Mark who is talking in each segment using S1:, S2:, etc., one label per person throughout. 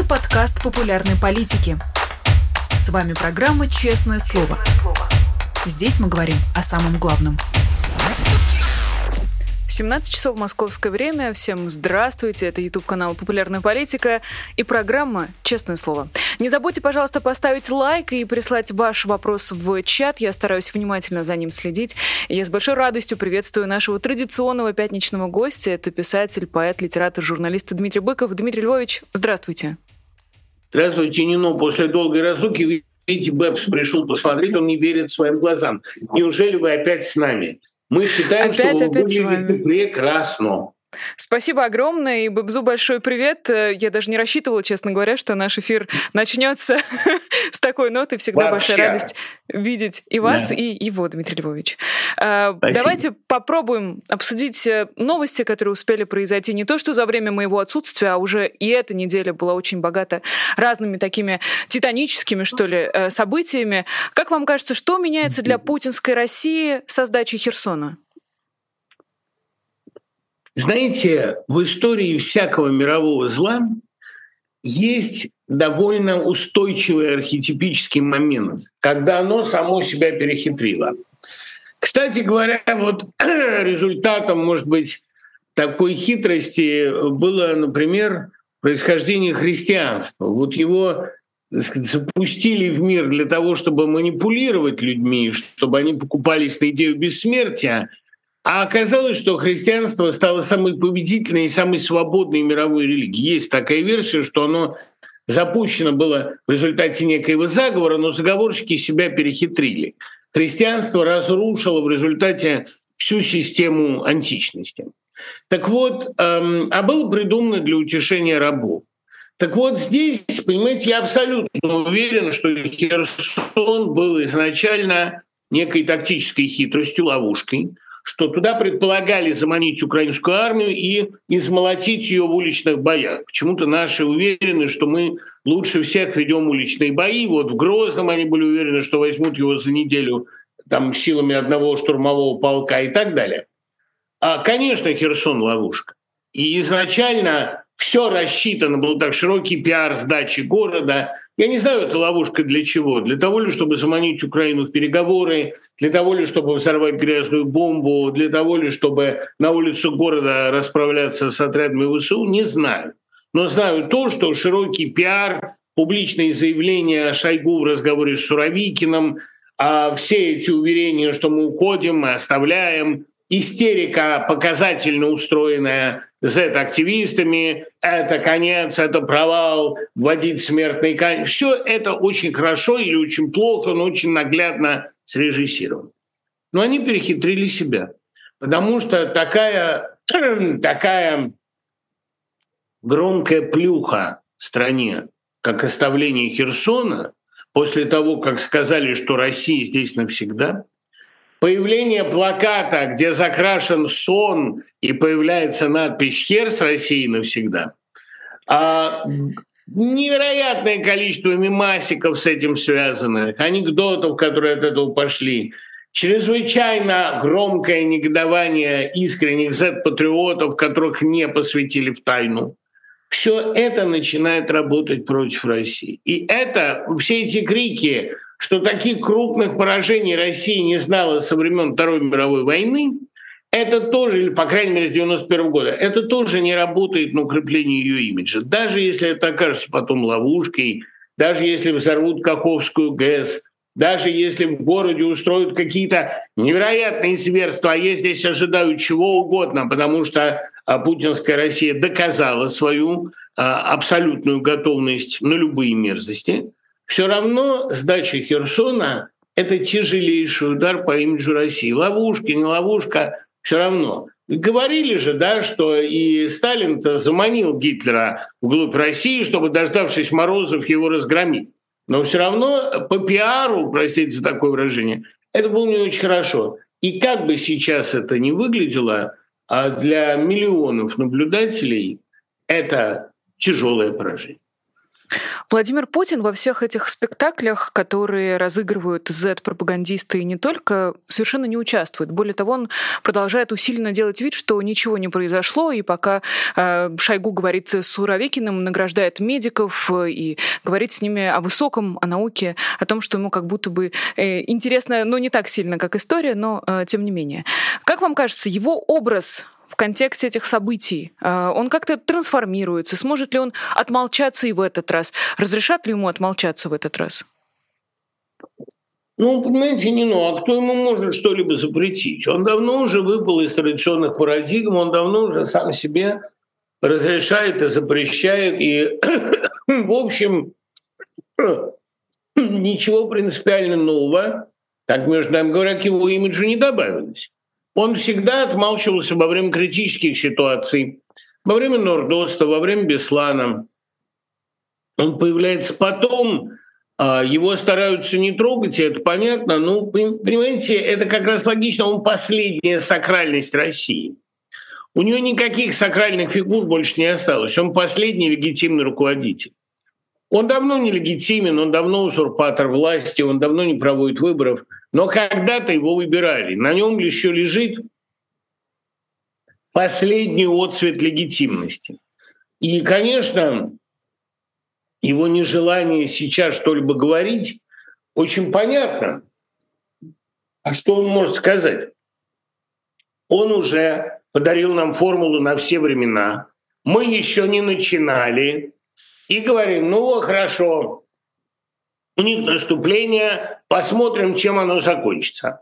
S1: Это подкаст популярной политики. С вами программа «Честное слово». Здесь мы говорим о самом главном –
S2: 17 часов московское время. Всем здравствуйте. Это YouTube канал «Популярная политика» и программа «Честное слово». Не забудьте, пожалуйста, поставить лайк и прислать ваш вопрос в чат. Я стараюсь внимательно за ним следить. я с большой радостью приветствую нашего традиционного пятничного гостя. Это писатель, поэт, литератор, журналист Дмитрий Быков. Дмитрий Львович, здравствуйте.
S3: Здравствуйте, Нино. После долгой разлуки видите, Бэбс пришел посмотреть, он не верит своим глазам. Неужели вы опять с нами? Мы считаем, опять, что опять вы выглядите прекрасно.
S2: Спасибо огромное, и Бабзу большой привет. Я даже не рассчитывала, честно говоря, что наш эфир начнется с такой ноты. Всегда Вообще. большая радость видеть и вас, да. и его, Дмитрий Львович. Спасибо. Давайте попробуем обсудить э, новости, которые успели произойти не то, что за время моего отсутствия, а уже и эта неделя была очень богата разными такими титаническими, что ли, э, событиями. Как вам кажется, что меняется для путинской России со сдачей Херсона?
S3: Знаете, в истории всякого мирового зла есть довольно устойчивый архетипический момент, когда оно само себя перехитрило. Кстати говоря, вот результатом, может быть, такой хитрости было, например, происхождение христианства. Вот его запустили в мир для того, чтобы манипулировать людьми, чтобы они покупались на идею бессмертия, а оказалось, что христианство стало самой победительной и самой свободной мировой религией. Есть такая версия, что оно запущено было в результате некоего заговора, но заговорщики себя перехитрили. Христианство разрушило в результате всю систему античности. Так вот, эм, а было придумано для утешения рабов. Так вот здесь, понимаете, я абсолютно уверен, что Херсон был изначально некой тактической хитростью, ловушкой, что туда предполагали заманить украинскую армию и измолотить ее в уличных боях. Почему-то наши уверены, что мы лучше всех ведем уличные бои. Вот в Грозном они были уверены, что возьмут его за неделю там, силами одного штурмового полка и так далее. А, конечно, Херсон ловушка. И изначально все рассчитано, был так широкий пиар сдачи города. Я не знаю, это ловушка для чего. Для того ли, чтобы заманить Украину в переговоры, для того ли, чтобы взорвать грязную бомбу, для того ли, чтобы на улицу города расправляться с отрядами ВСУ, не знаю. Но знаю то, что широкий пиар, публичные заявления о Шойгу в разговоре с Суровикиным, а все эти уверения, что мы уходим, мы оставляем, истерика, показательно устроенная Z-активистами, это конец, это провал, вводить смертный конец. Все это очень хорошо или очень плохо, но очень наглядно срежиссировано. Но они перехитрили себя, потому что такая, такая громкая плюха в стране, как оставление Херсона, после того, как сказали, что Россия здесь навсегда – Появление плаката, где закрашен сон и появляется надпись «Хер с Россией навсегда», а невероятное количество мимасиков с этим связанных, анекдотов, которые от этого пошли, чрезвычайно громкое негодование искренних Z-патриотов, которых не посвятили в тайну. Все это начинает работать против России. И это, все эти крики что таких крупных поражений Россия не знала со времен Второй мировой войны, это тоже, или по крайней мере с 91 года, это тоже не работает на укрепление ее имиджа. Даже если это окажется потом ловушкой, даже если взорвут Каховскую ГЭС, даже если в городе устроят какие-то невероятные зверства, а я здесь ожидаю чего угодно, потому что а, путинская Россия доказала свою а, абсолютную готовность на любые мерзости – все равно сдача Херсона – это тяжелейший удар по имиджу России. Ловушка, не ловушка, все равно. Говорили же, да, что и Сталин-то заманил Гитлера вглубь России, чтобы, дождавшись морозов, его разгромить. Но все равно по пиару, простите за такое выражение, это было не очень хорошо. И как бы сейчас это ни выглядело, а для миллионов наблюдателей это тяжелое поражение.
S2: Владимир Путин во всех этих спектаклях, которые разыгрывают Z-пропагандисты и не только, совершенно не участвует. Более того, он продолжает усиленно делать вид, что ничего не произошло, и пока э, Шойгу говорит с Суровекиным, награждает медиков э, и говорит с ними о высоком, о науке, о том, что ему как будто бы э, интересно, но не так сильно, как история, но э, тем не менее. Как вам кажется, его образ контексте этих событий? А, он как-то трансформируется? Сможет ли он отмолчаться и в этот раз? Разрешат ли ему отмолчаться в этот раз?
S3: Ну, понимаете, не ну, а кто ему может что-либо запретить? Он давно уже выпал из традиционных парадигм, он давно уже сам себе разрешает и запрещает, и, в общем, ничего принципиально нового, так, между нами говоря, к его имиджу не добавилось. Он всегда отмалчивался во время критических ситуаций, во время Нордоста, во время Беслана. Он появляется потом, а, его стараются не трогать, это понятно. Ну, понимаете, это как раз логично, он последняя сакральность России. У него никаких сакральных фигур больше не осталось. Он последний легитимный руководитель. Он давно нелегитимен, он давно узурпатор власти, он давно не проводит выборов, но когда-то его выбирали. На нем еще лежит последний отцвет легитимности. И, конечно, его нежелание сейчас что-либо говорить очень понятно. А что он может сказать? Он уже подарил нам формулу на все времена. Мы еще не начинали и говорим, ну хорошо, у них наступление, посмотрим, чем оно закончится.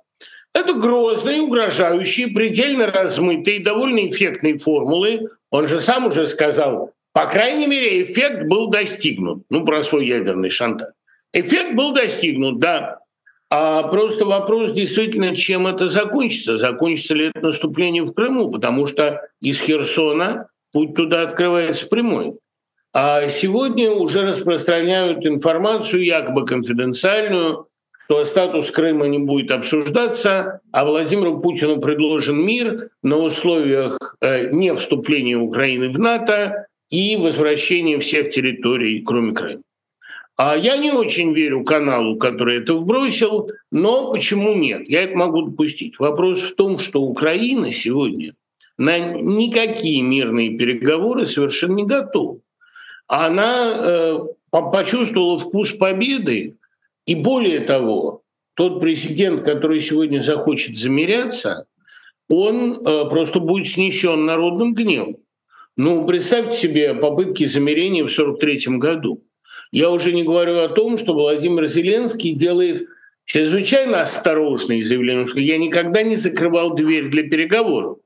S3: Это грозные, угрожающие, предельно размытые, довольно эффектные формулы. Он же сам уже сказал, по крайней мере, эффект был достигнут. Ну, про свой ядерный шантаж. Эффект был достигнут, да. А просто вопрос действительно, чем это закончится. Закончится ли это наступление в Крыму, потому что из Херсона путь туда открывается прямой. А сегодня уже распространяют информацию, якобы конфиденциальную, что статус Крыма не будет обсуждаться, а Владимиру Путину предложен мир на условиях э, не вступления Украины в НАТО и возвращения всех территорий, кроме Крыма. А я не очень верю каналу, который это вбросил, но почему нет? Я это могу допустить. Вопрос в том, что Украина сегодня на никакие мирные переговоры совершенно не готова она э, почувствовала вкус победы, и более того, тот президент, который сегодня захочет замеряться, он э, просто будет снесен народным гневом. Ну, представьте себе попытки замерения в 1943 году. Я уже не говорю о том, что Владимир Зеленский делает чрезвычайно осторожные заявления. Я никогда не закрывал дверь для переговоров.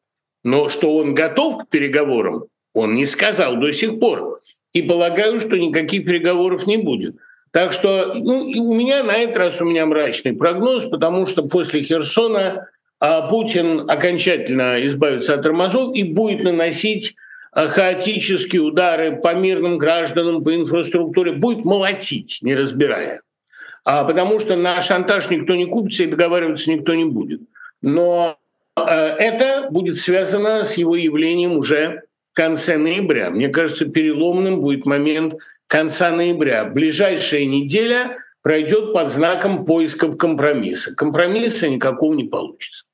S3: Но что он готов к переговорам, он не сказал до сих пор и полагаю, что никаких переговоров не будет. Так что ну, у меня на этот раз у меня мрачный прогноз, потому что после Херсона а, Путин окончательно избавится от тормозов и будет наносить а, хаотические удары по мирным гражданам, по инфраструктуре, будет молотить, не разбирая. А, потому что на шантаж никто не купится и договариваться никто не будет. Но а, это будет связано с его явлением уже конце ноября. Мне кажется, переломным будет момент конца ноября. Ближайшая неделя пройдет под знаком поисков компромисса. Компромисса никакого не получится.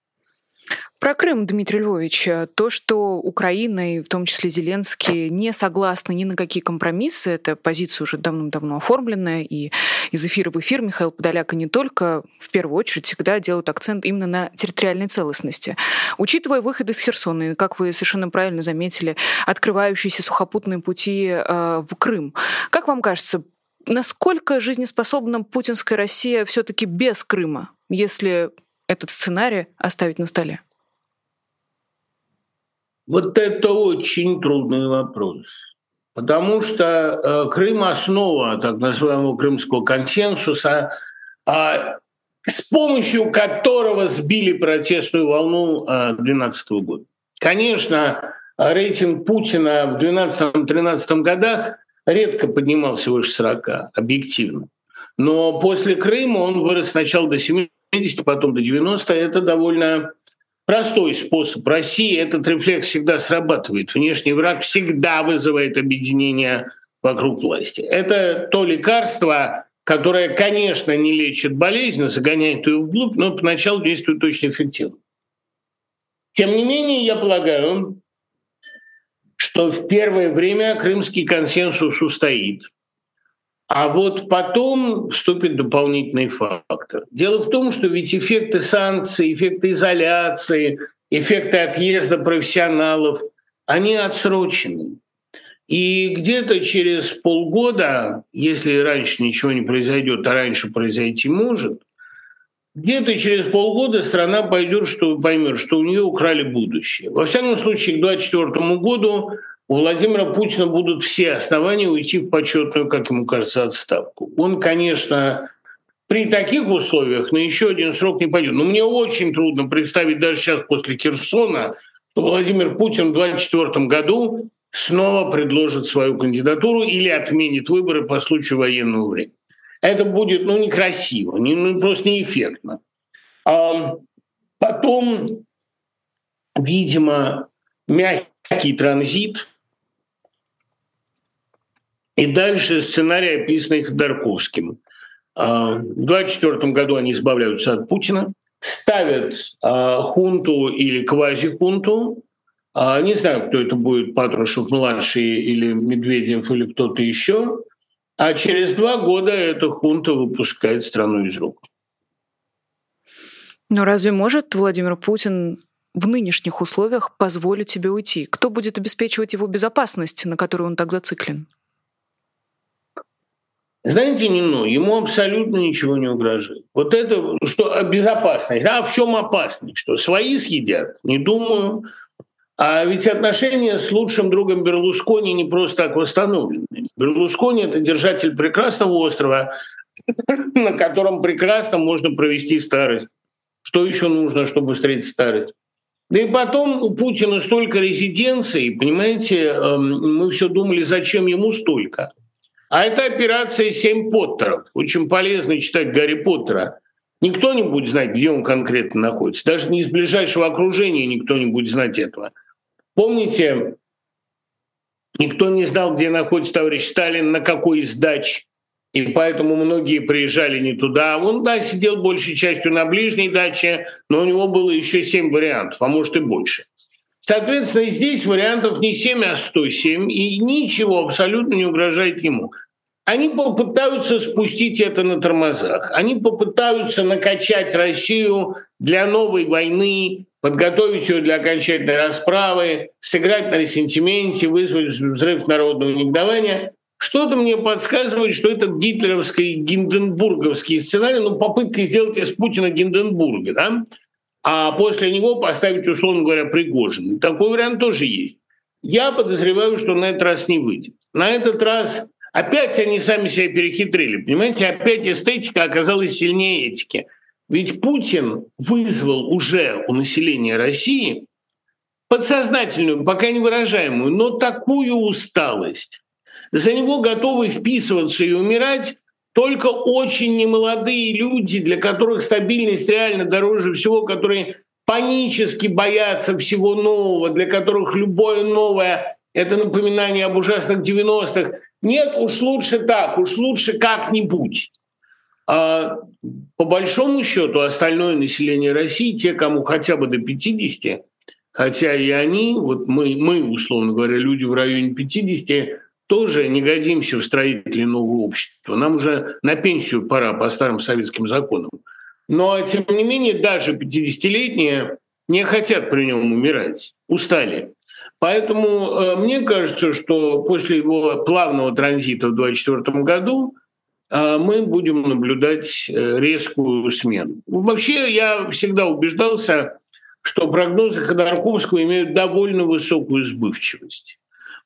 S2: Про Крым, Дмитрий Львович, то, что Украина и в том числе Зеленский не согласны ни на какие компромиссы, эта позиция уже давно-давно оформленная, и из эфира в эфир Михаил Подоляка не только, в первую очередь, всегда делают акцент именно на территориальной целостности. Учитывая выход из Херсона, и, как вы совершенно правильно заметили, открывающиеся сухопутные пути э, в Крым, как вам кажется, насколько жизнеспособна путинская Россия все-таки без Крыма, если этот сценарий оставить на столе?
S3: Вот это очень трудный вопрос. Потому что э, Крым – основа так называемого крымского консенсуса, э, с помощью которого сбили протестную волну 2012 э, года. Конечно, рейтинг Путина в 2012-2013 годах редко поднимался выше 40, объективно. Но после Крыма он вырос сначала до 70, потом до 90. Это довольно простой способ России. Этот рефлекс всегда срабатывает. Внешний враг всегда вызывает объединение вокруг власти. Это то лекарство, которое, конечно, не лечит болезнь, загоняет ее вглубь, но поначалу действует очень эффективно. Тем не менее, я полагаю, что в первое время крымский консенсус устоит. А вот потом вступит дополнительный фактор. Дело в том, что ведь эффекты санкций, эффекты изоляции, эффекты отъезда профессионалов, они отсрочены. И где-то через полгода, если раньше ничего не произойдет, а раньше произойти может, где-то через полгода страна пойдет, что поймет, что у нее украли будущее. Во всяком случае, к 2024 году у Владимира Путина будут все основания уйти в почетную, как ему кажется, отставку. Он, конечно, при таких условиях на еще один срок не пойдет. Но мне очень трудно представить даже сейчас после Херсона, что Владимир Путин в 2024 году снова предложит свою кандидатуру или отменит выборы по случаю военного времени. Это будет ну, некрасиво, не, ну, просто неэффектно. А потом, видимо, мягкий транзит – и дальше сценарий, описанный Ходорковским. А, в 2024 году они избавляются от Путина, ставят а, хунту или квази-хунту. А, не знаю, кто это будет, Патрушев-младший или Медведев или кто-то еще. А через два года эта хунта выпускает страну из рук.
S2: Но разве может Владимир Путин в нынешних условиях позволить себе уйти? Кто будет обеспечивать его безопасность, на которую он так зациклен?
S3: Знаете, не ну, ему абсолютно ничего не угрожает. Вот это, что безопасность. А в чем опасность? Что свои съедят? Не думаю. А ведь отношения с лучшим другом Берлускони не просто так восстановлены. Берлускони – это держатель прекрасного острова, на котором прекрасно можно провести старость. Что еще нужно, чтобы встретить старость? Да и потом у Путина столько резиденций, понимаете, эм, мы все думали, зачем ему столько – а это операция «Семь Поттеров». Очень полезно читать Гарри Поттера. Никто не будет знать, где он конкретно находится. Даже не из ближайшего окружения никто не будет знать этого. Помните, никто не знал, где находится товарищ Сталин, на какой из дач. И поэтому многие приезжали не туда. Он, да, сидел большей частью на ближней даче, но у него было еще семь вариантов, а может и больше. Соответственно, здесь вариантов не 7, а 107, и ничего абсолютно не угрожает ему. Они попытаются спустить это на тормозах. Они попытаются накачать Россию для новой войны, подготовить ее для окончательной расправы, сыграть на ресентименте, вызвать взрыв народного негодования. Что-то мне подсказывает, что этот гитлеровский гинденбурговский сценарий, ну, попытка сделать из Путина Гинденбурга, да, а после него поставить, условно говоря, Пригожин. Такой вариант тоже есть. Я подозреваю, что на этот раз не выйдет. На этот раз опять они сами себя перехитрили. Понимаете, опять эстетика оказалась сильнее этики. Ведь Путин вызвал уже у населения России подсознательную, пока не выражаемую, но такую усталость. За него готовы вписываться и умирать только очень немолодые люди, для которых стабильность реально дороже всего, которые панически боятся всего нового, для которых любое новое – это напоминание об ужасных 90-х. Нет, уж лучше так, уж лучше как-нибудь. А по большому счету остальное население России, те, кому хотя бы до 50, хотя и они, вот мы, мы условно говоря, люди в районе 50, тоже не годимся в строителе нового общества. Нам уже на пенсию пора по старым советским законам. Но, тем не менее, даже 50-летние не хотят при нем умирать, устали. Поэтому э, мне кажется, что после его плавного транзита в 2024 году э, мы будем наблюдать э, резкую смену. Вообще я всегда убеждался, что прогнозы Ходорковского имеют довольно высокую сбывчивость.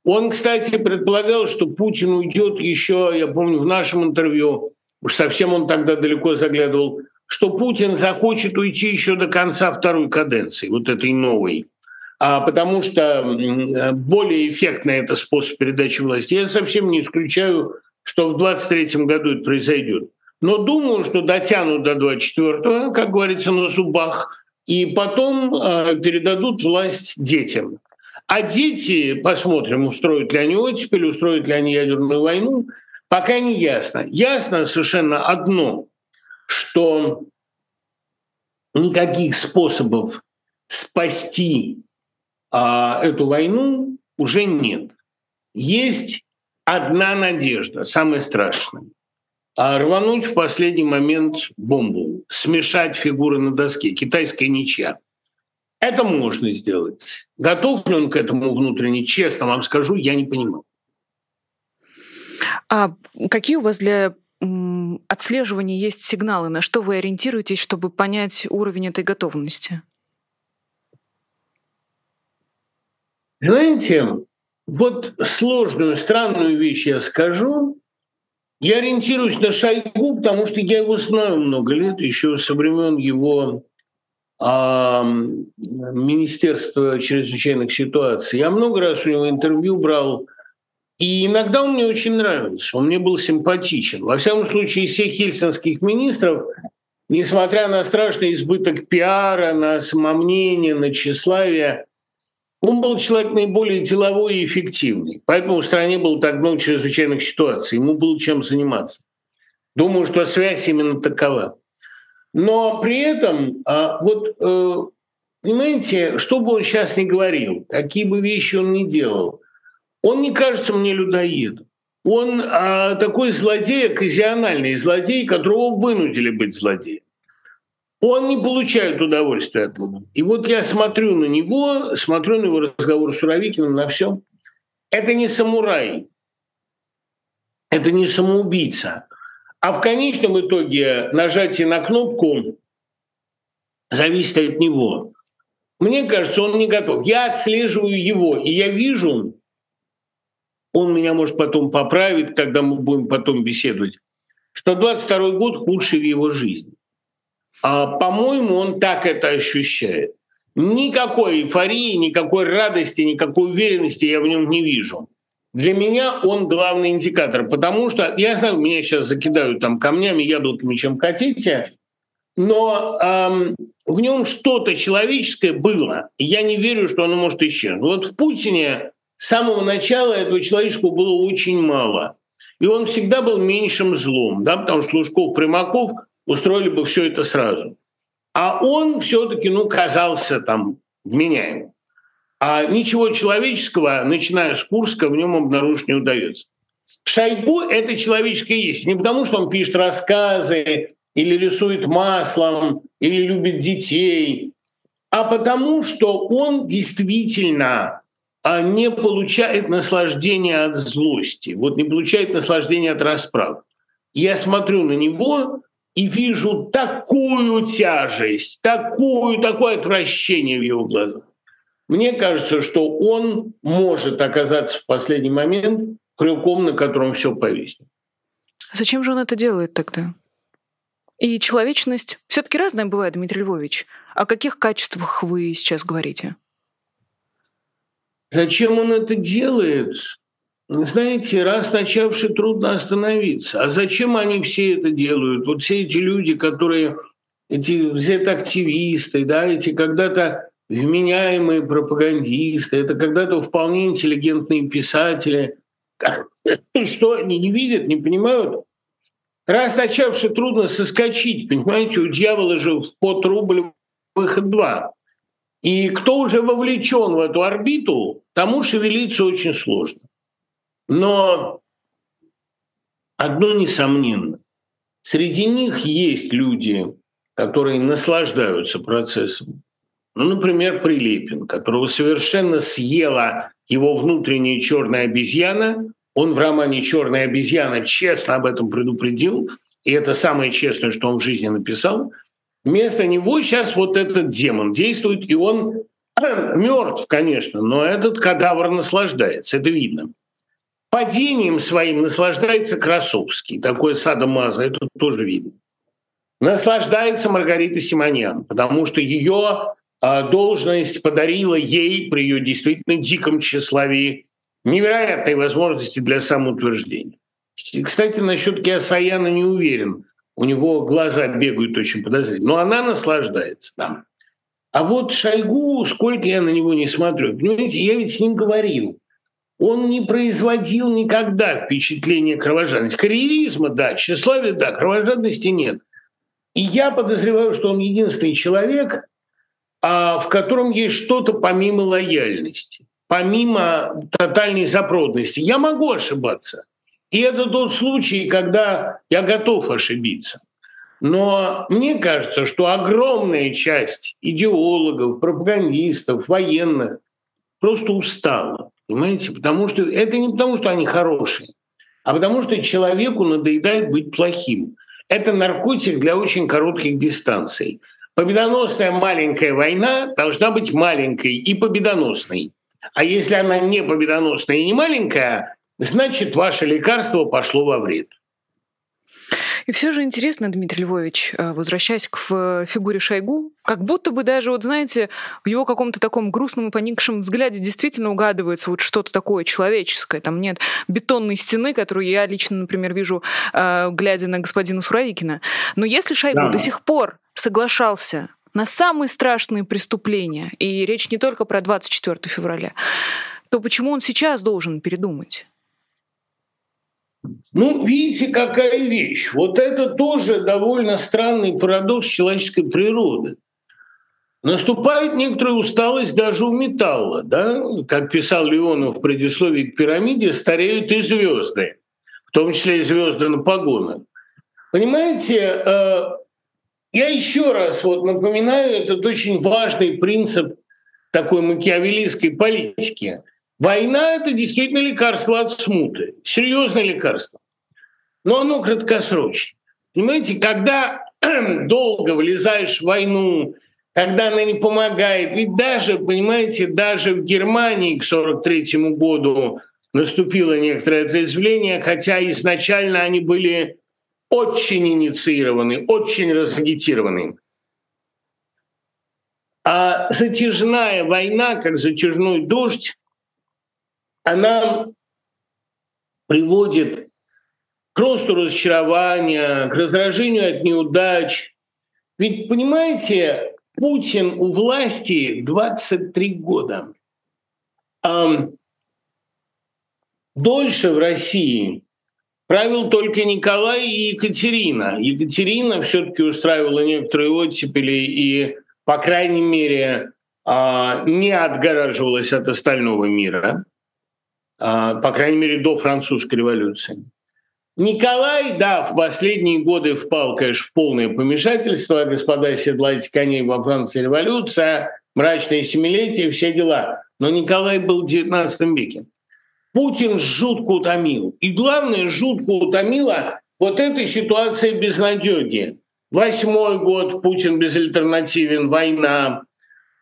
S3: Он, кстати, предполагал, что Путин уйдет еще, я помню, в нашем интервью, уж совсем он тогда далеко заглядывал, что Путин захочет уйти еще до конца второй каденции, вот этой новой. А потому что более эффектный это способ передачи власти. Я совсем не исключаю, что в 2023 году это произойдет. Но думаю, что дотянут до 24-го, как говорится, на зубах, и потом э, передадут власть детям. А дети, посмотрим, устроят ли они оттепель, устроят ли они ядерную войну, пока не ясно. Ясно совершенно одно, что никаких способов спасти а, эту войну уже нет. Есть одна надежда, самая страшная. А рвануть в последний момент бомбу, смешать фигуры на доске, китайская ничья. Это можно сделать. Готов ли он к этому внутренне? Честно вам скажу, я не понимаю.
S2: А какие у вас для отслеживания есть сигналы? На что вы ориентируетесь, чтобы понять уровень этой готовности?
S3: Знаете, вот сложную, странную вещь я скажу. Я ориентируюсь на Шойгу, потому что я его знаю много лет, еще со времен его а, Министерства чрезвычайных ситуаций. Я много раз у него интервью брал, и иногда он мне очень нравился, он мне был симпатичен. Во всяком случае, из всех хельсинских министров, несмотря на страшный избыток пиара, на самомнение, на тщеславие, он был человек наиболее деловой и эффективный. Поэтому в стране было так много чрезвычайных ситуаций. Ему было чем заниматься. Думаю, что связь именно такова. Но при этом, а, вот, э, понимаете, что бы он сейчас ни говорил, какие бы вещи он ни делал, он не кажется мне людоедом. Он а, такой злодей, оказиональный злодей, которого вынудили быть злодеем он не получает удовольствия от этого. И вот я смотрю на него, смотрю на его разговор с Суровикиным, на все. Это не самурай, это не самоубийца. А в конечном итоге нажатие на кнопку зависит от него. Мне кажется, он не готов. Я отслеживаю его, и я вижу, он меня может потом поправить, когда мы будем потом беседовать, что 22 год худший в его жизни. А, по-моему, он так это ощущает. Никакой эйфории, никакой радости, никакой уверенности я в нем не вижу. Для меня он главный индикатор, потому что, я знаю, меня сейчас закидают там камнями, яблоками, чем хотите, но эм, в нем что-то человеческое было, и я не верю, что оно может исчезнуть. Вот в Путине с самого начала этого человеческого было очень мало. И он всегда был меньшим злом, да, потому что Лужков, Примаков устроили бы все это сразу. А он все-таки, ну, казался там вменяемым. А ничего человеческого, начиная с Курска, в нем обнаружить не удается. Шойгу это человеческое есть. Не потому, что он пишет рассказы, или рисует маслом, или любит детей, а потому, что он действительно а, не получает наслаждения от злости, вот не получает наслаждения от расправ. Я смотрю на него, и вижу такую тяжесть, такую, такое отвращение в его глазах. Мне кажется, что он может оказаться в последний момент крюком, на котором все повиснет.
S2: Зачем же он это делает тогда? И человечность все-таки разная бывает, Дмитрий Львович. О каких качествах вы сейчас говорите?
S3: Зачем он это делает? знаете, раз начавший, трудно остановиться. А зачем они все это делают? Вот все эти люди, которые, эти это активисты, да, эти когда-то вменяемые пропагандисты, это когда-то вполне интеллигентные писатели. Что они не видят, не понимают? Раз начавший, трудно соскочить, понимаете, у дьявола же под рубль выход два. И кто уже вовлечен в эту орбиту, тому шевелиться очень сложно. Но одно несомненно, среди них есть люди, которые наслаждаются процессом. Ну, например, Прилепин, которого совершенно съела его внутренняя черная обезьяна. Он в романе Черная обезьяна честно об этом предупредил, и это самое честное, что он в жизни написал. Вместо него сейчас вот этот демон действует, и он мертв, конечно, но этот кадавр наслаждается, это видно. Падением своим наслаждается Красовский, такой садомаза, это тоже видно. Наслаждается Маргарита Симоньян, потому что ее должность подарила ей при ее действительно диком тщеславии невероятные возможности для самоутверждения. Кстати, насчет Киасаяна не уверен. У него глаза бегают очень подозрительно. Но она наслаждается там. А вот Шойгу, сколько я на него не смотрю, понимаете, я ведь с ним говорил. Он не производил никогда впечатления кровожадности. Карьеризма, да, тщеславия, да, кровожадности нет. И я подозреваю, что он единственный человек, а, в котором есть что-то помимо лояльности, помимо тотальной запродности. Я могу ошибаться. И это тот случай, когда я готов ошибиться. Но мне кажется, что огромная часть идеологов, пропагандистов, военных просто устала. Понимаете? Потому что это не потому, что они хорошие, а потому что человеку надоедает быть плохим. Это наркотик для очень коротких дистанций. Победоносная маленькая война должна быть маленькой и победоносной. А если она не победоносная и не маленькая, значит, ваше лекарство пошло во вред.
S2: И все же интересно, Дмитрий Львович, э, возвращаясь к фигуре Шойгу, как будто бы даже, вот знаете, в его каком-то таком грустном и поникшем взгляде действительно угадывается вот что-то такое человеческое. Там нет бетонной стены, которую я лично, например, вижу, э, глядя на господина Суровикина. Но если Шойгу да. до сих пор соглашался на самые страшные преступления, и речь не только про 24 февраля, то почему он сейчас должен передумать?
S3: Ну, видите, какая вещь. Вот это тоже довольно странный парадокс человеческой природы. Наступает некоторая усталость даже у металла. Да? Как писал Леонов в предисловии к пирамиде, стареют и звезды, в том числе и звезды на погонах. Понимаете, э, я еще раз вот напоминаю этот очень важный принцип такой макиавеллийской политики. Война – это действительно лекарство от смуты, серьезное лекарство. Но оно краткосрочное. Понимаете, когда долго влезаешь в войну, когда она не помогает, ведь даже, понимаете, даже в Германии к 1943 году наступило некоторое отрезвление, хотя изначально они были очень инициированы, очень разагитированы. А затяжная война, как затяжной дождь, она приводит к росту разочарования, к раздражению от неудач. Ведь, понимаете, Путин у власти 23 года. А дольше в России правил только Николай и Екатерина. Екатерина все-таки устраивала некоторые оттепели и, по крайней мере, а, не отгораживалась от остального мира. А, по крайней мере, до французской революции. Николай, да, в последние годы впал, конечно, в полное помешательство. Господа, седлайте коней во Франции революция, мрачные семилетия, все дела. Но Николай был в XIX веке. Путин жутко утомил. И главное, жутко утомила вот эта ситуация безнадеги. Восьмой год Путин безальтернативен, война.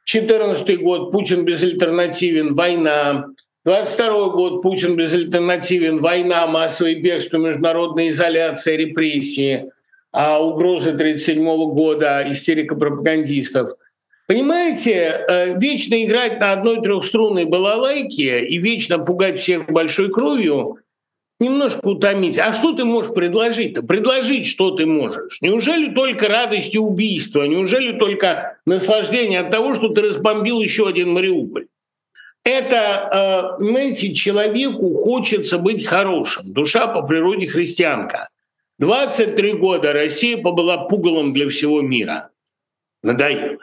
S3: Четырнадцатый год Путин безальтернативен, война. 22 год Путин безальтернативен, война, массовое бегство, международная изоляция, репрессии, а угрозы 1937 года, истерика пропагандистов. Понимаете, э, вечно играть на одной трехструнной балалайке и вечно пугать всех большой кровью немножко утомить. А что ты можешь предложить-то? Предложить, что ты можешь. Неужели только радость и убийство? Неужели только наслаждение от того, что ты разбомбил еще один Мариуполь? это, э, знаете, человеку хочется быть хорошим. Душа по природе христианка. 23 года Россия побыла пугалом для всего мира. Надоело.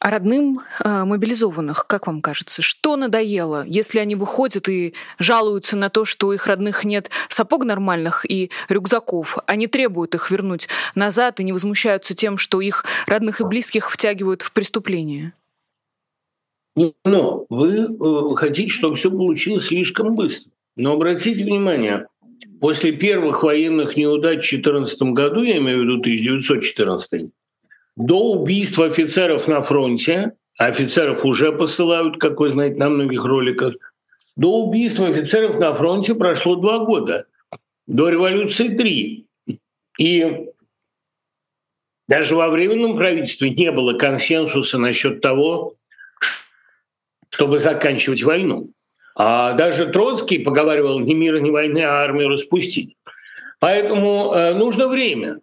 S2: А родным э, мобилизованных, как вам кажется, что надоело, если они выходят и жалуются на то, что у их родных нет сапог нормальных и рюкзаков, они требуют их вернуть назад и не возмущаются тем, что их родных и близких втягивают в преступление?
S3: Но вы э, хотите, чтобы все получилось слишком быстро. Но обратите внимание, после первых военных неудач в 2014 году, я имею в виду 1914, до убийства офицеров на фронте, а офицеров уже посылают, как вы знаете, на многих роликах, до убийства офицеров на фронте прошло два года, до революции три. И даже во временном правительстве не было консенсуса насчет того, чтобы заканчивать войну. А даже Троцкий поговаривал не мира, не войны, а армию распустить. Поэтому э, нужно время.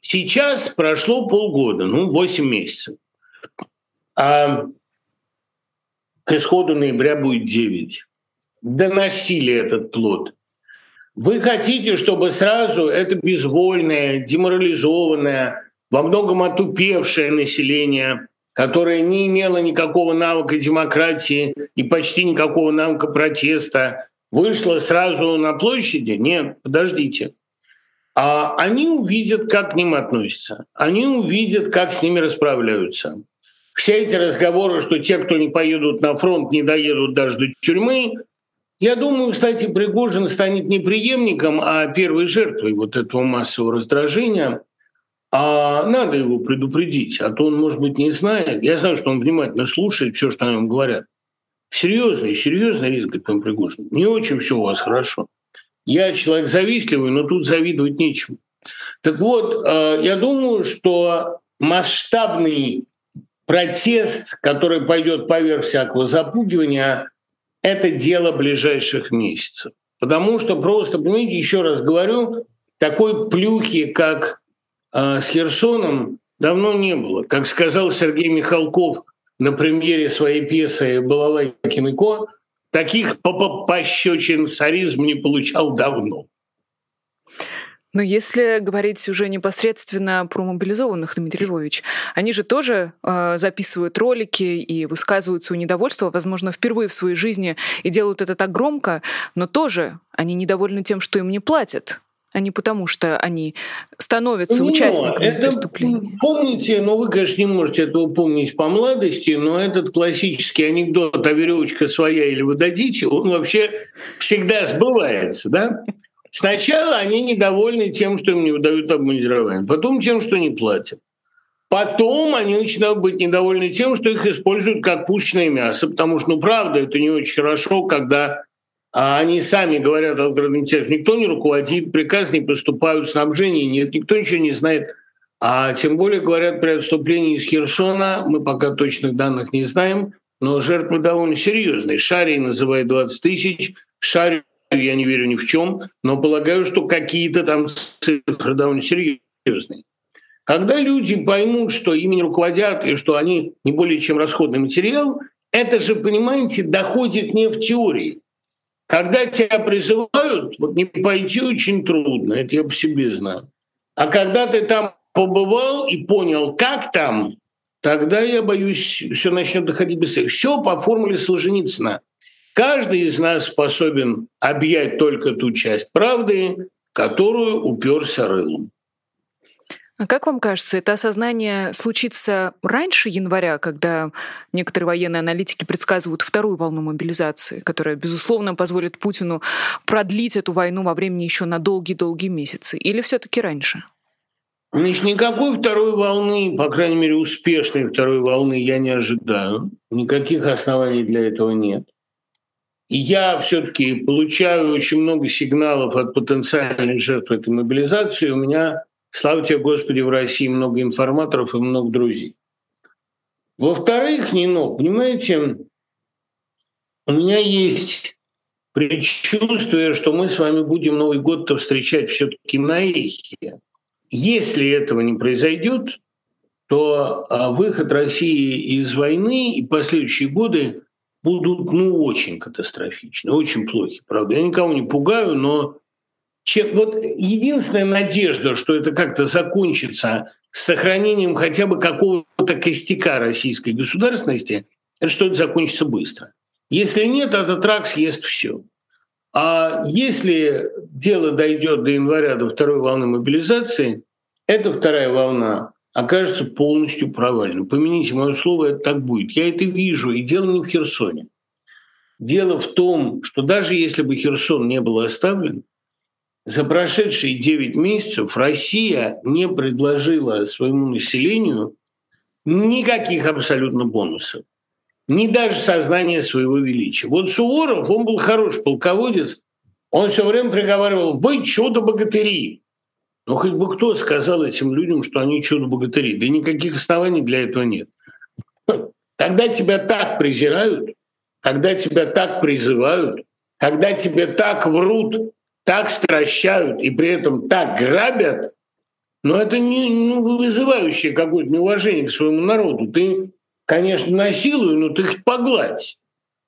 S3: Сейчас прошло полгода, ну, 8 месяцев. А к исходу ноября будет 9. Доносили этот плод. Вы хотите, чтобы сразу это безвольное, деморализованное, во многом отупевшее население, которое не имело никакого навыка демократии и почти никакого навыка протеста, вышло сразу на площади? Нет, подождите. А они увидят, как к ним относятся. Они увидят, как с ними расправляются. Все эти разговоры, что те, кто не поедут на фронт, не доедут даже до тюрьмы, я думаю, кстати, Пригожин станет не преемником, а первой жертвой вот этого массового раздражения. А надо его предупредить, а то он, может быть, не знает. Я знаю, что он внимательно слушает все, что о нем говорят. Серьезный, серьезный риск, господин Пригожин. Не очень все у вас хорошо. Я человек завистливый, но тут завидовать нечему. Так вот, э, я думаю, что масштабный протест, который пойдет поверх всякого запугивания, это дело ближайших месяцев. Потому что просто, понимаете, еще раз говорю, такой плюхи, как э, с Херсоном, давно не было. Как сказал Сергей Михалков на премьере своей пьесы «Балалайкин и Ко», таких пощечин царизм не получал давно.
S2: Но если говорить уже непосредственно про мобилизованных, Дмитрий Львович, они же тоже э, записывают ролики и высказывают свое недовольство, возможно, впервые в своей жизни, и делают это так громко, но тоже они недовольны тем, что им не платят а не потому, что они становятся но участниками это, преступления.
S3: Помните, ну вы, конечно, не можете этого помнить по младости, но этот классический анекдот «а веревочка своя или вы дадите», он вообще всегда сбывается, да? Сначала они недовольны тем, что им не выдают обмундирование, потом тем, что не платят. Потом они начинают быть недовольны тем, что их используют как пушечное мясо, потому что, ну, правда, это не очень хорошо, когда а они сами говорят о градометах, никто не руководит, приказ не поступают, снабжения нет, никто ничего не знает. А тем более говорят при отступлении из Херсона, мы пока точных данных не знаем, но жертвы довольно серьезные. Шарий называет 20 тысяч, Шарий я не верю ни в чем, но полагаю, что какие-то там цифры довольно серьезные. Когда люди поймут, что ими не руководят и что они не более чем расходный материал, это же, понимаете, доходит не в теории. Когда тебя призывают, вот не пойти очень трудно, это я по себе знаю. А когда ты там побывал и понял, как там, тогда, я боюсь, все начнет доходить быстрее. Все по формуле Солженицына. Каждый из нас способен объять только ту часть правды, которую уперся рылом.
S2: А как вам кажется, это осознание случится раньше января, когда некоторые военные аналитики предсказывают вторую волну мобилизации, которая, безусловно, позволит Путину продлить эту войну во времени еще на долгие-долгие месяцы? Или все-таки раньше?
S3: Значит, никакой второй волны, по крайней мере, успешной второй волны я не ожидаю. Никаких оснований для этого нет. И я все-таки получаю очень много сигналов от потенциальных жертв этой мобилизации. У меня, слава тебе, Господи, в России много информаторов и много друзей. Во-вторых, Нино, понимаете, у меня есть предчувствие, что мы с вами будем Новый год-то встречать все-таки на эхе. Если этого не произойдет, то а, выход России из войны и последующие годы будут ну очень катастрофичны, очень плохи. Правда, я никого не пугаю, но вот единственная надежда, что это как-то закончится с сохранением хотя бы какого-то костяка российской государственности, это что это закончится быстро. Если нет, этот рак съест все. А если дело дойдет до января, до второй волны мобилизации, эта вторая волна окажется полностью провальным. Помяните мое слово, это так будет. Я это вижу, и дело не в Херсоне. Дело в том, что даже если бы Херсон не был оставлен, за прошедшие 9 месяцев Россия не предложила своему населению никаких абсолютно бонусов. Ни даже сознания своего величия. Вот Суворов, он был хороший полководец, он все время приговаривал «Быть чудо-богатыри!» Но хоть бы кто сказал этим людям, что они чудо-богатыри? Да никаких оснований для этого нет. Когда тебя так презирают, когда тебя так призывают, когда тебе так врут, так стращают и при этом так грабят, Но это не ну, вызывающее какое-то неуважение к своему народу. Ты, конечно, насилуй, но ты их погладь.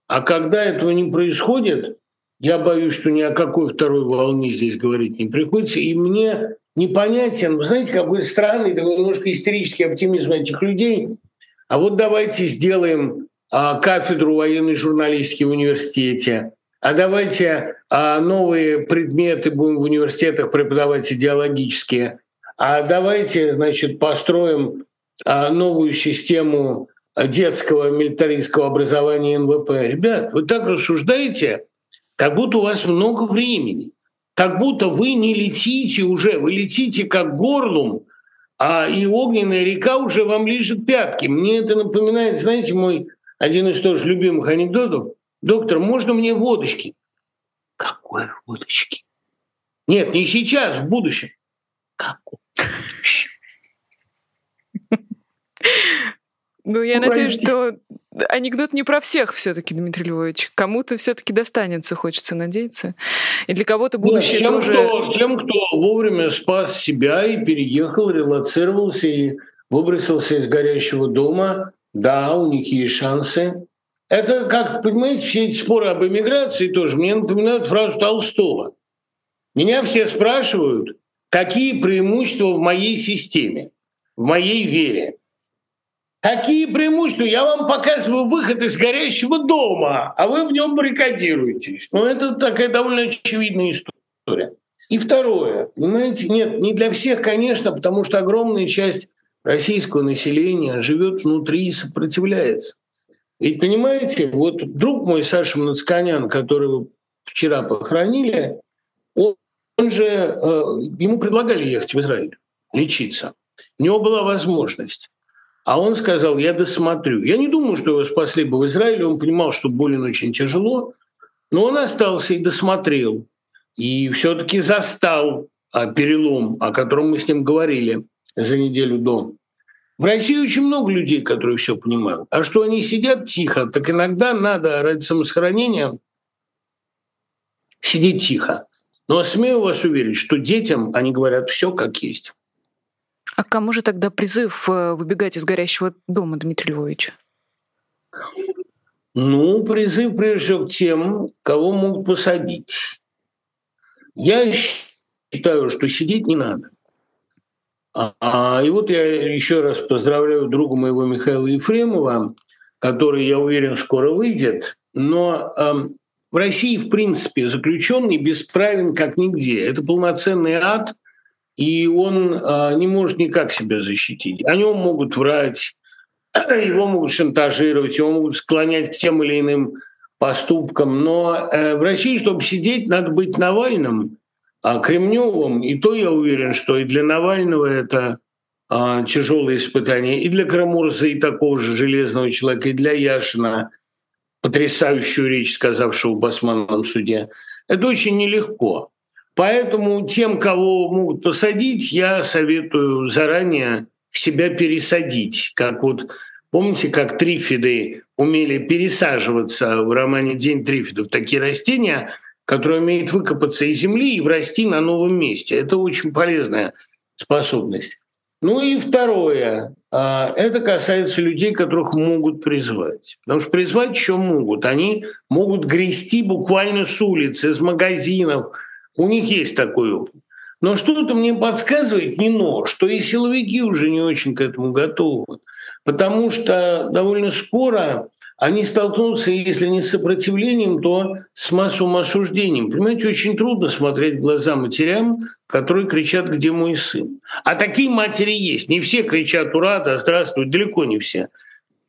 S3: А когда этого не происходит, я боюсь, что ни о какой второй волне здесь говорить не приходится. И мне непонятен, вы знаете, какой странный, такой немножко истерический оптимизм этих людей. А вот давайте сделаем а, кафедру военной журналистики в университете, а давайте а, новые предметы будем в университетах преподавать идеологические, а давайте, значит, построим а, новую систему детского милитаристского образования НВП. Ребят, вы так рассуждаете, как будто у вас много времени, как будто вы не летите уже, вы летите как горлум, а и огненная река уже вам лежит пятки. Мне это напоминает, знаете, мой один из тоже любимых анекдотов. Доктор, можно мне водочки? Какой водочки? Нет, не сейчас, в будущем. Какой?
S2: Ну, я надеюсь, что анекдот не про всех все-таки, Дмитрий Львович. Кому-то все-таки достанется, хочется надеяться. И для кого-то будущее
S3: Нет, тем,
S2: тоже...
S3: Кто, тем, кто вовремя спас себя и переехал, релацировался и выбросился из горящего дома, да, у них есть шансы. Это, как, понимаете, все эти споры об эмиграции тоже мне напоминают фразу Толстого. Меня все спрашивают, какие преимущества в моей системе, в моей вере. Какие преимущества? Я вам показываю выход из горящего дома, а вы в нем баррикадируетесь. Ну, это такая довольно очевидная история. И второе, понимаете, нет, не для всех, конечно, потому что огромная часть российского населения живет внутри и сопротивляется. Ведь, понимаете, вот друг мой Саша Мнацканян, которого вчера похоронили, он, он же, э, ему предлагали ехать в Израиль, лечиться. У него была возможность. А он сказал, я досмотрю. Я не думаю, что его спасли бы в Израиле. Он понимал, что болен очень тяжело. Но он остался и досмотрел. И все-таки застал а, перелом, о котором мы с ним говорили за неделю до. В России очень много людей, которые все понимают. А что они сидят тихо, так иногда надо ради самосохранения сидеть тихо. Но смею вас уверить, что детям они говорят все как есть.
S2: А кому же тогда призыв э, выбегать из горящего дома, Дмитрий Львович?
S3: Ну, призыв прежде всего к тем, кого могут посадить. Я считаю, что сидеть не надо. А, а, и вот я еще раз поздравляю друга моего Михаила Ефремова, который, я уверен, скоро выйдет. Но э, в России, в принципе, заключенный бесправен как нигде. Это полноценный ад – и он а, не может никак себя защитить. О нем могут врать, его могут шантажировать, его могут склонять к тем или иным поступкам. Но э, в России, чтобы сидеть, надо быть Навальным, а Кремневым. И то я уверен, что и для Навального это а, тяжелое испытание, и для Крамурза, и такого же железного человека, и для Яшина, потрясающую речь, сказавшего в Басманном суде. Это очень нелегко. Поэтому тем, кого могут посадить, я советую заранее себя пересадить. Как вот помните, как трифиды умели пересаживаться в романе «День трифидов», такие растения, которые умеют выкопаться из земли и врасти на новом месте. Это очень полезная способность. Ну и второе, а, это касается людей, которых могут призвать. Потому что призвать еще могут. Они могут грести буквально с улицы, из магазинов – у них есть такой опыт. Но что-то мне подсказывает, не но, что и силовики уже не очень к этому готовы. Потому что довольно скоро они столкнутся, если не с сопротивлением, то с массовым осуждением. Понимаете, очень трудно смотреть в глаза матерям, которые кричат «Где мой сын?». А такие матери есть. Не все кричат «Ура!», «Да здравствуй!», далеко не все.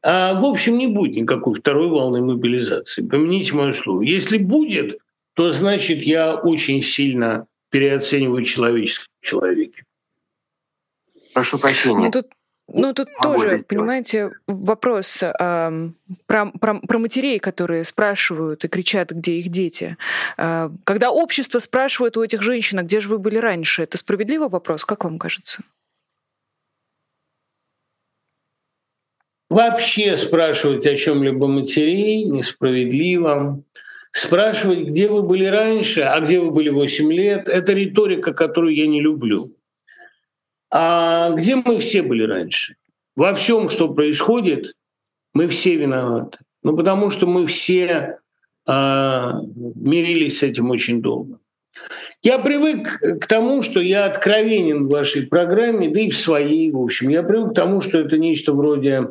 S3: А, в общем, не будет никакой второй волны мобилизации. Помяните мое слово. Если будет, то значит я очень сильно переоцениваю человечество в человеке.
S4: Прошу прощения.
S2: Ну, тут ну, тут Могу тоже, сделать. понимаете, вопрос э, про, про, про матерей, которые спрашивают и кричат, где их дети. Э, когда общество спрашивает у этих женщин, а где же вы были раньше, это справедливый вопрос, как вам кажется?
S3: Вообще спрашивать о чем-либо матерей несправедливо. Спрашивать, где вы были раньше, а где вы были 8 лет, это риторика, которую я не люблю. А где мы все были раньше? Во всем, что происходит, мы все виноваты. Ну, потому что мы все э, мирились с этим очень долго. Я привык к тому, что я откровенен в вашей программе, да и в своей, в общем. Я привык к тому, что это нечто вроде,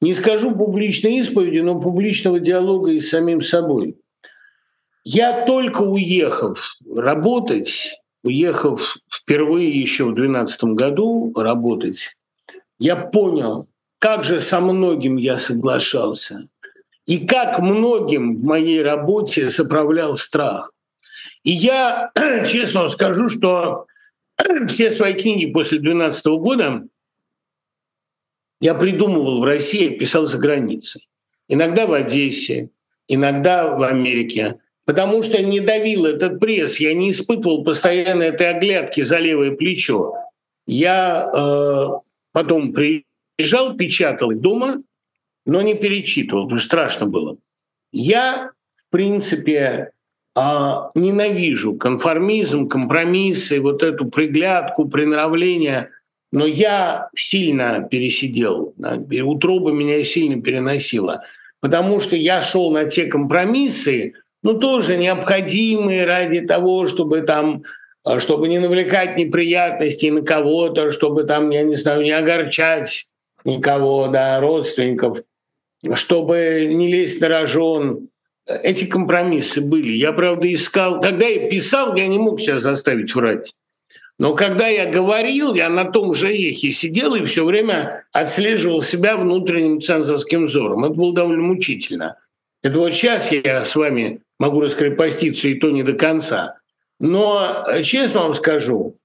S3: не скажу публичной исповеди, но публичного диалога и с самим собой. Я только уехав работать, уехав впервые еще в 2012 году работать, я понял, как же со многим я соглашался, и как многим в моей работе соправлял страх. И я честно скажу, что все свои книги после 2012 года я придумывал в России, писал за границей. Иногда в Одессе, иногда в Америке. Потому что не давил этот пресс, я не испытывал постоянно этой оглядки за левое плечо. Я э, потом приезжал, печатал дома, но не перечитывал, потому что страшно было. Я, в принципе, а, ненавижу конформизм, компромиссы, вот эту приглядку, приноровление. Но я сильно пересидел, утроба меня сильно переносила, потому что я шел на те компромиссы, ну тоже необходимые ради того, чтобы там а, чтобы не навлекать неприятностей на кого-то, чтобы там, я не знаю, не огорчать никого, да, родственников, чтобы не лезть на рожон эти компромиссы были. Я, правда, искал... Когда я писал, я не мог себя заставить врать. Но когда я говорил, я на том же эхе сидел и все время отслеживал себя внутренним цензорским взором. Это было довольно мучительно. Это вот сейчас я с вами могу раскрепоститься, и то не до конца. Но, честно вам скажу,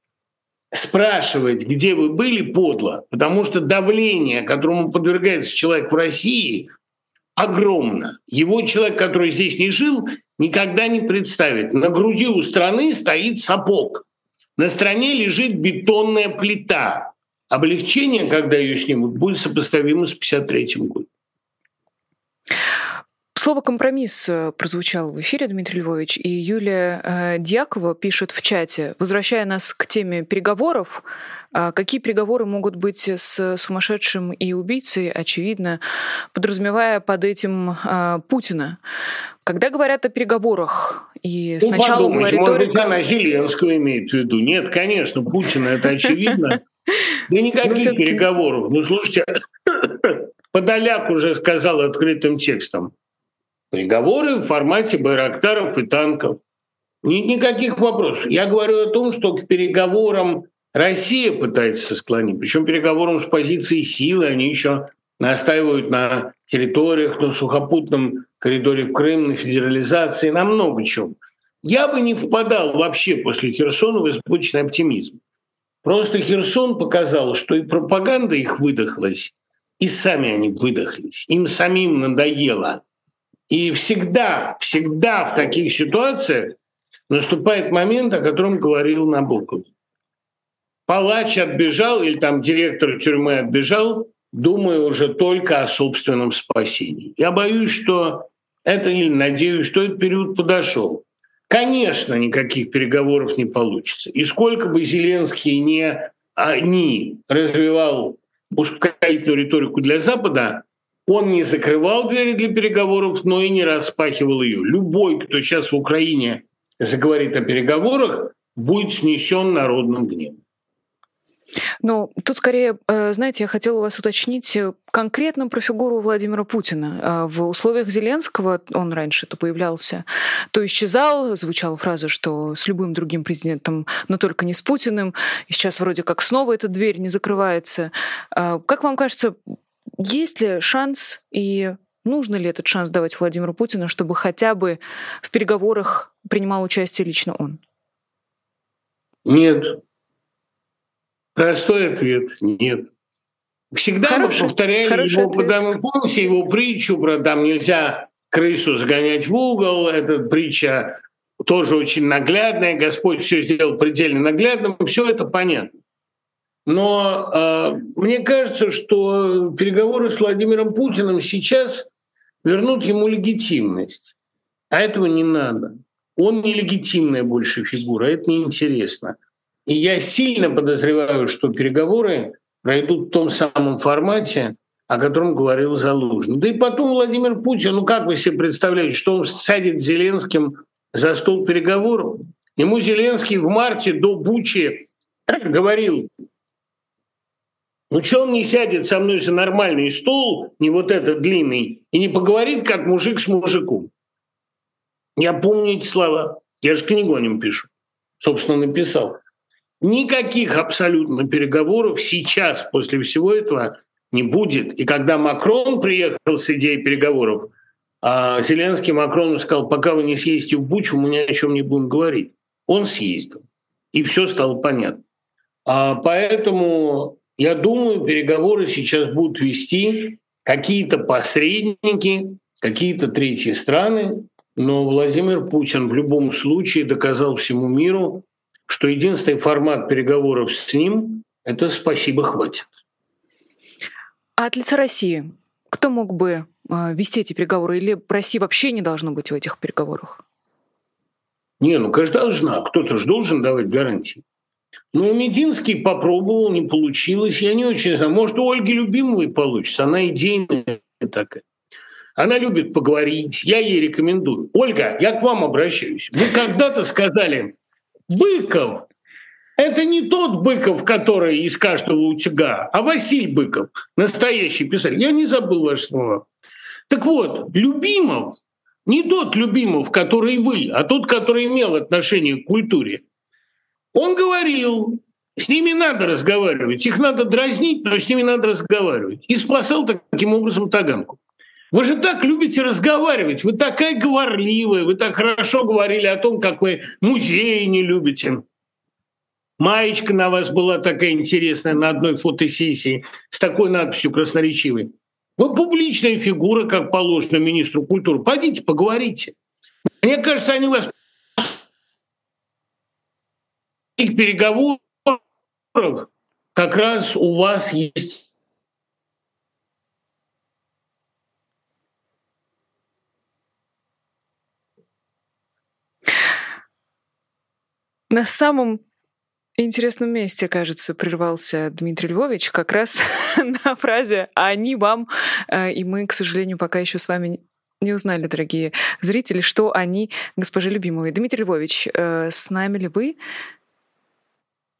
S3: спрашивать, где вы были, подло, потому что давление, которому подвергается человек в России – огромно. Его человек, который здесь не жил, никогда не представит. На груди у страны стоит сапог. На стране лежит бетонная плита. Облегчение, когда ее снимут, будет сопоставимо с 1953 годом.
S2: Слово «компромисс» э, прозвучало в эфире, Дмитрий Львович, и Юлия э, Дьякова пишет в чате, возвращая нас к теме переговоров, э, какие переговоры могут быть с сумасшедшим и убийцей, очевидно, подразумевая под этим Путина. Когда говорят о переговорах, и ну, сначала
S3: подумать, говорит может быть, она Зеленского имеет в виду. Нет, конечно, Путина, это очевидно. Да никаких переговоров. Ну, слушайте, Подоляк уже сказал открытым текстом. Переговоры в формате байрактаров и танков. Никаких вопросов. Я говорю о том, что к переговорам Россия пытается склонить. Причем переговорам с позиции силы они еще настаивают на территориях, на сухопутном коридоре в Крым, на федерализации, на много чем. Я бы не впадал вообще после Херсона в избыточный оптимизм. Просто Херсон показал, что и пропаганда их выдохлась, и сами они выдохлись. Им самим надоело и всегда, всегда в таких ситуациях наступает момент, о котором говорил Набоков. Палач отбежал или там директор тюрьмы отбежал, думая уже только о собственном спасении. Я боюсь, что это или надеюсь, что этот период подошел. Конечно, никаких переговоров не получится. И сколько бы Зеленский не, а, не развивал успокоительную риторику для Запада, он не закрывал двери для переговоров, но и не распахивал ее. Любой, кто сейчас в Украине заговорит о переговорах, будет снесен народным гневом.
S2: Ну, тут скорее, э, знаете, я хотела у вас уточнить э, конкретно про фигуру Владимира Путина. А в условиях Зеленского он раньше то появлялся, то исчезал, звучала фраза, что с любым другим президентом, но только не с Путиным. И сейчас вроде как снова эта дверь не закрывается. Как вам кажется, есть ли шанс и нужно ли этот шанс давать Владимиру Путину, чтобы хотя бы в переговорах принимал участие лично он?
S3: Нет. Простой ответ – нет. Всегда хороший, мы повторяли хороший его, ответ. вы помните его притчу про там нельзя крысу загонять в угол, эта притча тоже очень наглядная, Господь все сделал предельно наглядным, все это понятно. Но э, мне кажется, что переговоры с Владимиром Путиным сейчас вернут ему легитимность. А этого не надо. Он нелегитимная больше фигура, это неинтересно. И я сильно подозреваю, что переговоры пройдут в том самом формате, о котором говорил Залужный. Да и потом Владимир Путин, ну как вы себе представляете, что он сядет с Зеленским за стол переговоров? Ему Зеленский в марте до Бучи говорил, ну что он не сядет со мной за нормальный стол, не вот этот длинный, и не поговорит, как мужик с мужиком? Я помню эти слова. Я же книгу о нем пишу. Собственно, написал. Никаких абсолютно переговоров сейчас, после всего этого, не будет. И когда Макрон приехал с идеей переговоров, а Зеленский Макрону сказал, пока вы не съездите в Бучу, мы ни о чем не будем говорить. Он съездил. И все стало понятно. А поэтому я думаю, переговоры сейчас будут вести какие-то посредники, какие-то третьи страны, но Владимир Путин в любом случае доказал всему миру, что единственный формат переговоров с ним – это «спасибо, хватит».
S2: А от лица России кто мог бы а, вести эти переговоры? Или России вообще не должно быть в этих переговорах?
S3: Не, ну, конечно, должна. Кто-то же должен давать гарантии. Но Мединский попробовал, не получилось. Я не очень знаю. Может, у Ольги Любимовой получится. Она идейная такая. Она любит поговорить. Я ей рекомендую. Ольга, я к вам обращаюсь. Вы когда-то сказали, Быков – это не тот Быков, который из каждого утюга, а Василий Быков, настоящий писатель. Я не забыл ваши слова. Так вот, Любимов не тот Любимов, который вы, а тот, который имел отношение к культуре. Он говорил, с ними надо разговаривать, их надо дразнить, но с ними надо разговаривать. И спасал таким образом Таганку. Вы же так любите разговаривать, вы такая говорливая, вы так хорошо говорили о том, как вы музеи не любите. Маечка на вас была такая интересная на одной фотосессии с такой надписью красноречивой. Вы публичная фигура, как положено министру культуры. Пойдите, поговорите. Мне кажется, они вас переговорах как раз у вас есть
S2: На самом интересном месте, кажется, прервался Дмитрий Львович как раз на фразе «А «они вам», э, и мы, к сожалению, пока еще с вами не узнали, дорогие зрители, что они госпожи любимые. Дмитрий Львович, э, с нами ли вы?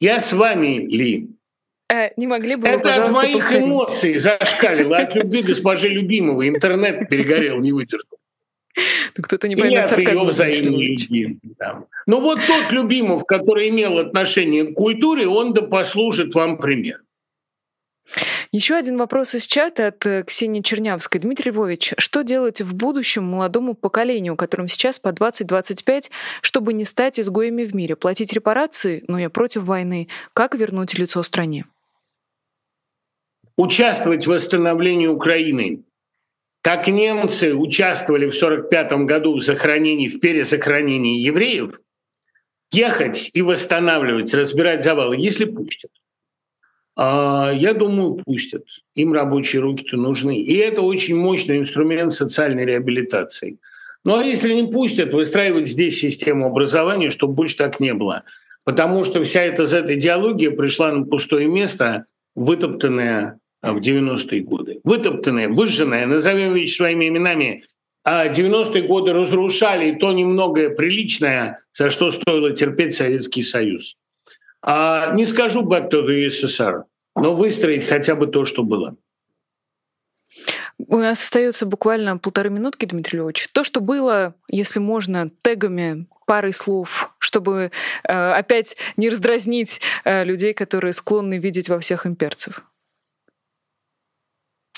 S3: Я с вами ли?
S2: Э, не могли бы
S3: Это
S2: вы, пожалуйста,
S3: от моих
S2: повторить?
S3: эмоций зашкалило, от любви госпожи любимого. Интернет перегорел, не выдержал.
S2: Ну, кто-то не поймет
S3: любви. да. Ну вот тот Любимов, который имел отношение к культуре, он да послужит вам пример.
S2: Еще один вопрос из чата от э, Ксении Чернявской. Дмитрий Львович, что делать в будущем молодому поколению, которым сейчас по 20-25, чтобы не стать изгоями в мире? Платить репарации, но я против войны. Как вернуть лицо стране?
S3: Участвовать в восстановлении Украины. Как немцы участвовали в 1945 году в захоронении, в перезахоронении евреев, ехать и восстанавливать, разбирать завалы, если пустят. А, Я думаю, пустят. Им рабочие руки-то нужны. И это очень мощный инструмент социальной реабилитации. Ну а если не пустят, выстраивать здесь систему образования, чтобы больше так не было. Потому что вся эта Z-идеология пришла на пустое место, вытоптанная в 90-е годы. Вытоптанная, выжженная, назовем вещи своими именами. А 90-е годы разрушали то немногое приличное, за что стоило терпеть Советский Союз. А не скажу back to the USSR, но выстроить хотя бы то, что было.
S2: У нас остается буквально полторы минутки, Дмитрий Львович. То, что было, если можно, тегами, парой слов, чтобы э, опять не раздразнить э, людей, которые склонны видеть во всех имперцев.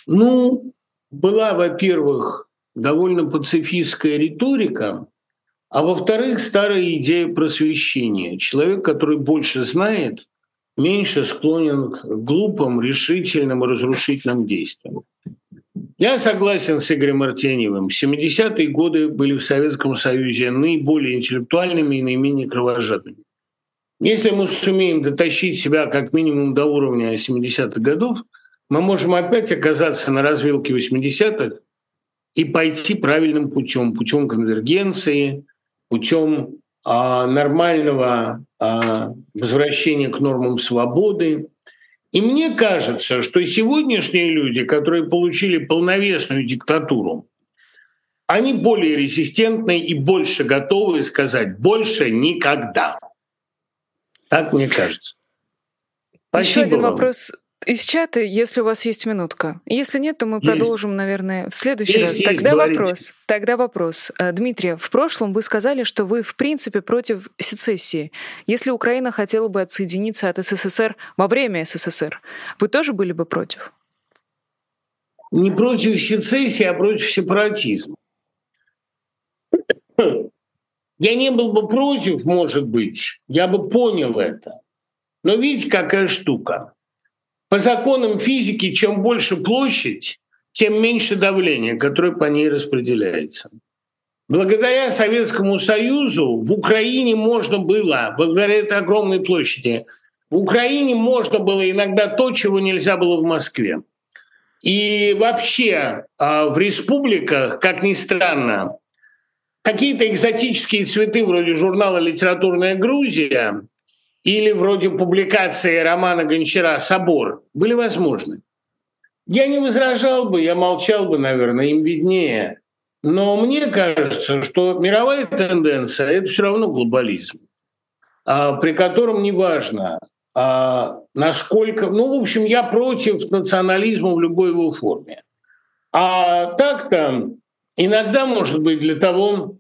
S3: Ну, была, во-первых, довольно пацифистская риторика, а во-вторых, старая идея просвещения. Человек, который больше знает, меньше склонен к глупым, решительным и разрушительным действиям. Я согласен с Игорем Артеньевым. 70-е годы были в Советском Союзе наиболее интеллектуальными и наименее кровожадными. Если мы сумеем дотащить себя как минимум до уровня 70-х годов, мы можем опять оказаться на развилке 80-х и пойти правильным путем, путем конвергенции, путем а, нормального а, возвращения к нормам свободы. И мне кажется, что сегодняшние люди, которые получили полновесную диктатуру, они более резистентны и больше готовы сказать «больше никогда». Так мне кажется.
S2: Спасибо Еще один вам. вопрос из чата, если у вас есть минутка. Если нет, то мы продолжим, наверное, в следующий есть, раз. Тогда говорите. вопрос. Тогда вопрос. Э, Дмитрий, в прошлом вы сказали, что вы в принципе против сецессии. Если Украина хотела бы отсоединиться от СССР во время СССР, вы тоже были бы против?
S3: Не против сецессии, а против сепаратизма. Я не был бы против, может быть, я бы понял это. Но видите, какая штука. По законам физики, чем больше площадь, тем меньше давление, которое по ней распределяется. Благодаря Советскому Союзу в Украине можно было, благодаря этой огромной площади, в Украине можно было иногда то, чего нельзя было в Москве. И вообще а, в республиках, как ни странно, какие-то экзотические цветы вроде журнала «Литературная Грузия» или вроде публикации романа Гончара «Собор» были возможны. Я не возражал бы, я молчал бы, наверное, им виднее. Но мне кажется, что мировая тенденция – это все равно глобализм, а, при котором неважно, а, насколько… Ну, в общем, я против национализма в любой его форме. А так-то иногда, может быть, для того,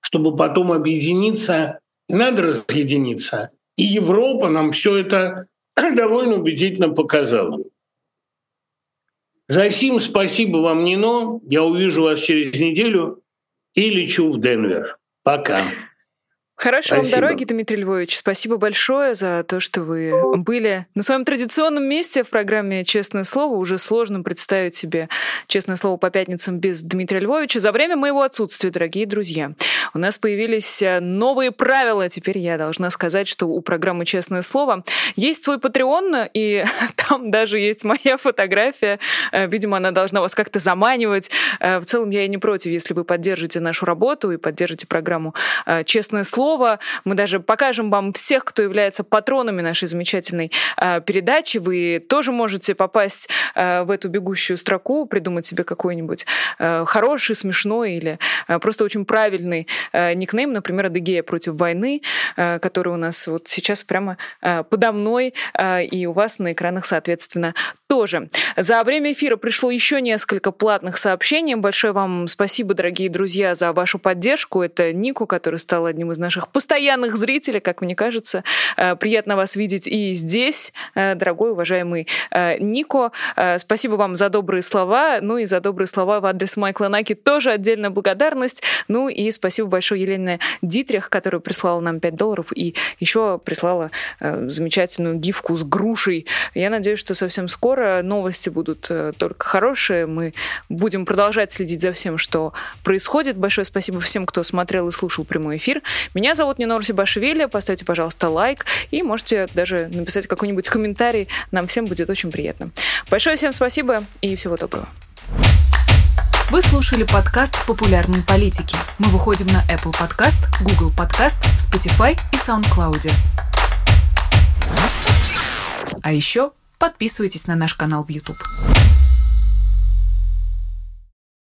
S3: чтобы потом объединиться, надо разъединиться. И Европа нам все это довольно убедительно показала. За сим спасибо вам, Нино. Я увижу вас через неделю и лечу в Денвер. Пока.
S2: Хорошо вам дороги, Дмитрий Львович. Спасибо большое за то, что вы были на своем традиционном месте в программе «Честное слово». Уже сложно представить себе «Честное слово» по пятницам без Дмитрия Львовича. За время моего отсутствия, дорогие друзья, у нас появились э, новые правила. Теперь я должна сказать, что у программы «Честное слово» есть свой Patreon, и там даже есть моя фотография. Э, видимо, она должна вас как-то заманивать. Э, в целом, я и не против, если вы поддержите нашу работу и поддержите программу «Честное слово» Пескова. Мы даже покажем вам всех, кто является патронами нашей замечательной э, передачи. Вы тоже можете попасть э, в эту бегущую строку, придумать себе какой-нибудь э, хороший, смешной или э, просто очень правильный э, никнейм, например, «Адыгея против войны», э, который у нас вот сейчас прямо э, подо мной э, и у вас на экранах, соответственно, тоже. За время эфира пришло еще несколько платных сообщений. Большое вам спасибо, дорогие друзья, за вашу поддержку. Это Нику, который стал одним из наших постоянных зрителей, как мне кажется. Э, приятно вас видеть и здесь, э, дорогой, уважаемый э, Нико. Спасибо вам за добрые слова. Ну и за добрые слова в адрес Майкла Наки тоже отдельная благодарность. Ну и спасибо большое Елене Дитрих, которая прислала нам 5 долларов и еще прислала замечательную гифку с грушей. Я надеюсь, что совсем скоро новости будут только хорошие. Мы будем продолжать следить за всем, что происходит. Большое спасибо всем, кто смотрел и слушал прямой эфир. Меня зовут Нинор Сибашвили. Поставьте, пожалуйста, лайк и можете даже написать какой-нибудь комментарий. Нам всем будет очень приятно. Большое всем спасибо и всего доброго.
S1: Вы слушали подкаст «Популярные политики». Мы выходим на Apple Podcast, Google Podcast, Spotify и SoundCloud. А еще Подписывайтесь на наш канал в YouTube.